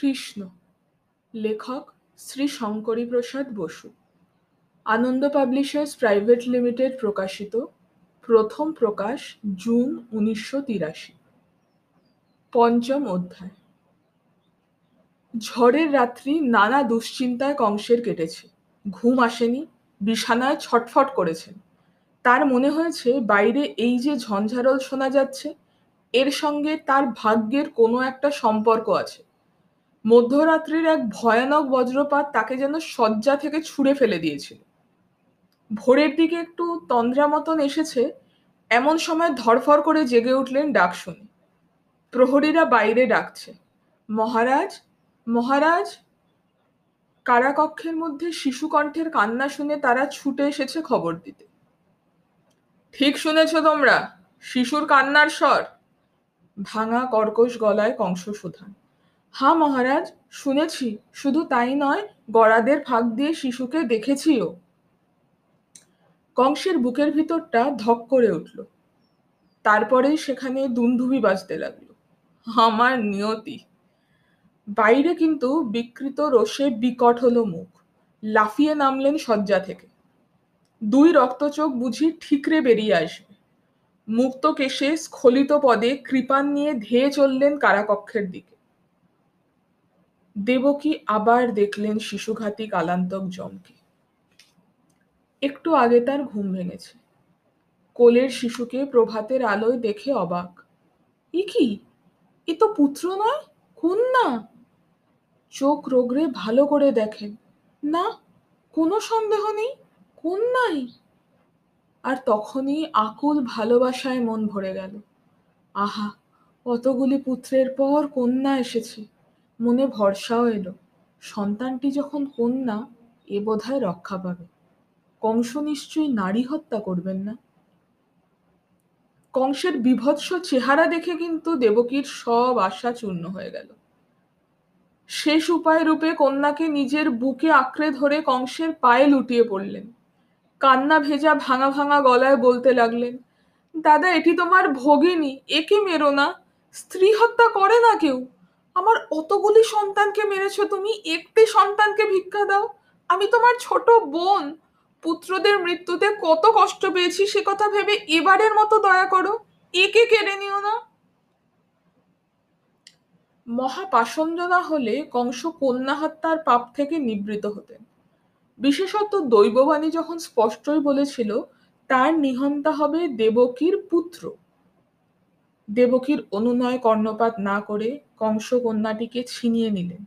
কৃষ্ণ, লেখক Shri Shankari Prasad Basu. Ananda publishers private limited প্রকাশিত প্রথম প্রকাশ জুন উনিশশো তিরাশি। পঞ্চম অধ্যায়। ঝড়ের রাত্রি নানা দুশ্চিন্তায় কংসের কেটেছে। ঘুম আসেনি, বিছানায় ছটফট করেছেন। তার মনে হয়েছে বাইরে এই যে ঝঞ্ঝারল শোনা যাচ্ছে, এর সঙ্গে তার ভাগ্যের কোনো একটা সম্পর্ক আছে। মধ্যরাত্রির এক ভয়ানক বজ্রপাত তাকে যেন শয্যা থেকে ছুঁড়ে ফেলে দিয়েছিল। ভোরের দিকে একটু তন্দ্রা মতন এসেছে, এমন সময় ধরফর করে জেগে উঠলেন ডাক শুনে প্রহরীরা বাইরে ডাকছে, মহারাজ মহারাজ! কারাকক্ষের মধ্যে শিশু কণ্ঠের কান্না শুনে তারা ছুটে এসেছে খবর দিতে। ঠিক শুনেছ তোমরা, শিশুর কান্নার স্বর! ভাঙা কর্কশ গলায় কংস সুধান। হা মহারাজ, শুনেছি। শুধু তাই নয় গড়াদের ফাঁক দিয়ে শিশুকে দেখেছিও। কংসের বুকের ভিতরটা ধক করে উঠল। তারপরেই সেখানে দুন্দুবি বাজতে লাগল। আমার নিয়তি। বাইরে কিন্তু বিকৃত রোষে বিকট হলো মুখ। লাফিয়ে নামলেন শয্যা থেকে। দুই রক্তচোখ বুঝি ঠিকরে বেরিয়ে আসবে। মুক্ত কেশে স্খলিত পদে কৃপান নিয়ে ধেয়ে চললেন কারাকক্ষের দিকে। দেবকী আবার দেখলেন শিশুঘাতী কালান্তক জমকে। একটু আগে তার ঘুম ভেঙেছে। কোলের শিশুকে প্রভাতের আলোয় দেখে অবাক। ই কি? এ তো পুত্র নয়, কন্যা। চোখ রোগরে ভালো করে দেখেন। না, কোনো সন্দেহ নেই, কন্যাই। আর তখনই আকুল ভালোবাসায় মন ভরে গেল। আহা কতগুলি পুত্রের পর কন্যা এসেছে। মনে ভরসাও এলো। সন্তানটি যখন কন্যা, এ বোধহয় রক্ষা পাবে। কংস নিশ্চয়ই নারী হত্যা করবেন না। কংসের বিভৎস চেহারা দেখে কিন্তু দেবকীর সব আশা চূর্ণ হয়ে গেল। শেষ উপায় রূপে কন্যাকে নিজের বুকে আঁকড়ে ধরে কংসের পায়ে লুটিয়ে পড়লেন। কান্না ভেজা ভাঙা ভাঙা গলায় বলতে লাগলেন, দাদা, এটি তোমার ভগিনী, একে মেরো না। স্ত্রী হত্যা করে না কেউ? আমার অতগুলি সন্তানকে মেরেছ তুমি, একটি সন্তানকে ভিক্ষা দাও। আমি তোমার ছোট বোন। পুত্রদের মৃত্যুতে কত কষ্ট পেয়েছি, সে কথা ভেবে এবারের মতো দয়া করো। একে কেড়ে নিও না। মহাপাসঞ্জনা হলে কংস কন্যা হত্যার পাপ থেকে নিবৃত হতেন। বিশেষত দৈববাণী যখন স্পষ্টই বলেছিল, তার নিহন্তা হবে দেবকীর পুত্র। দেবকীর অনুনয় কর্ণপাত না করে কংস কন্যাটিকে ছিনিয়ে নিলেন।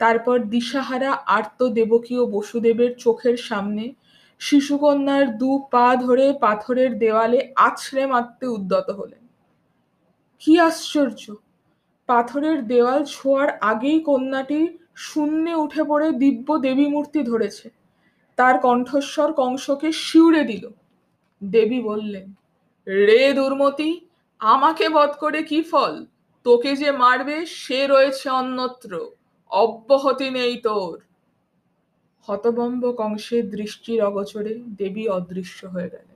তারপর দিশাহারা আর্ত দেবকী ও বসুদেবের চোখের সামনে শিশুকন্যার দু পা ধরে পাথরের দেওয়ালে আছড়ে মারতে উদ্যত হলেন। কি আশ্চর্য! পাথরের দেওয়াল ছোঁয়ার আগেই কন্যাটি শূন্যে উঠে পড়ে দিব্য দেবী মূর্তি ধরেছে। তার কণ্ঠস্বর কংসকে শিউরে দিল। দেবী বললেন, রে দুর্মতি, আমাকে বধ করে কি ফল? তোকে যে মারবে, সে রয়েছে অন্যত্র। অব্যাহতি নেই তোর। হতবম্ব কংসের দৃষ্টির অগচরে দেবী অদৃশ্য হয়ে গেলেন।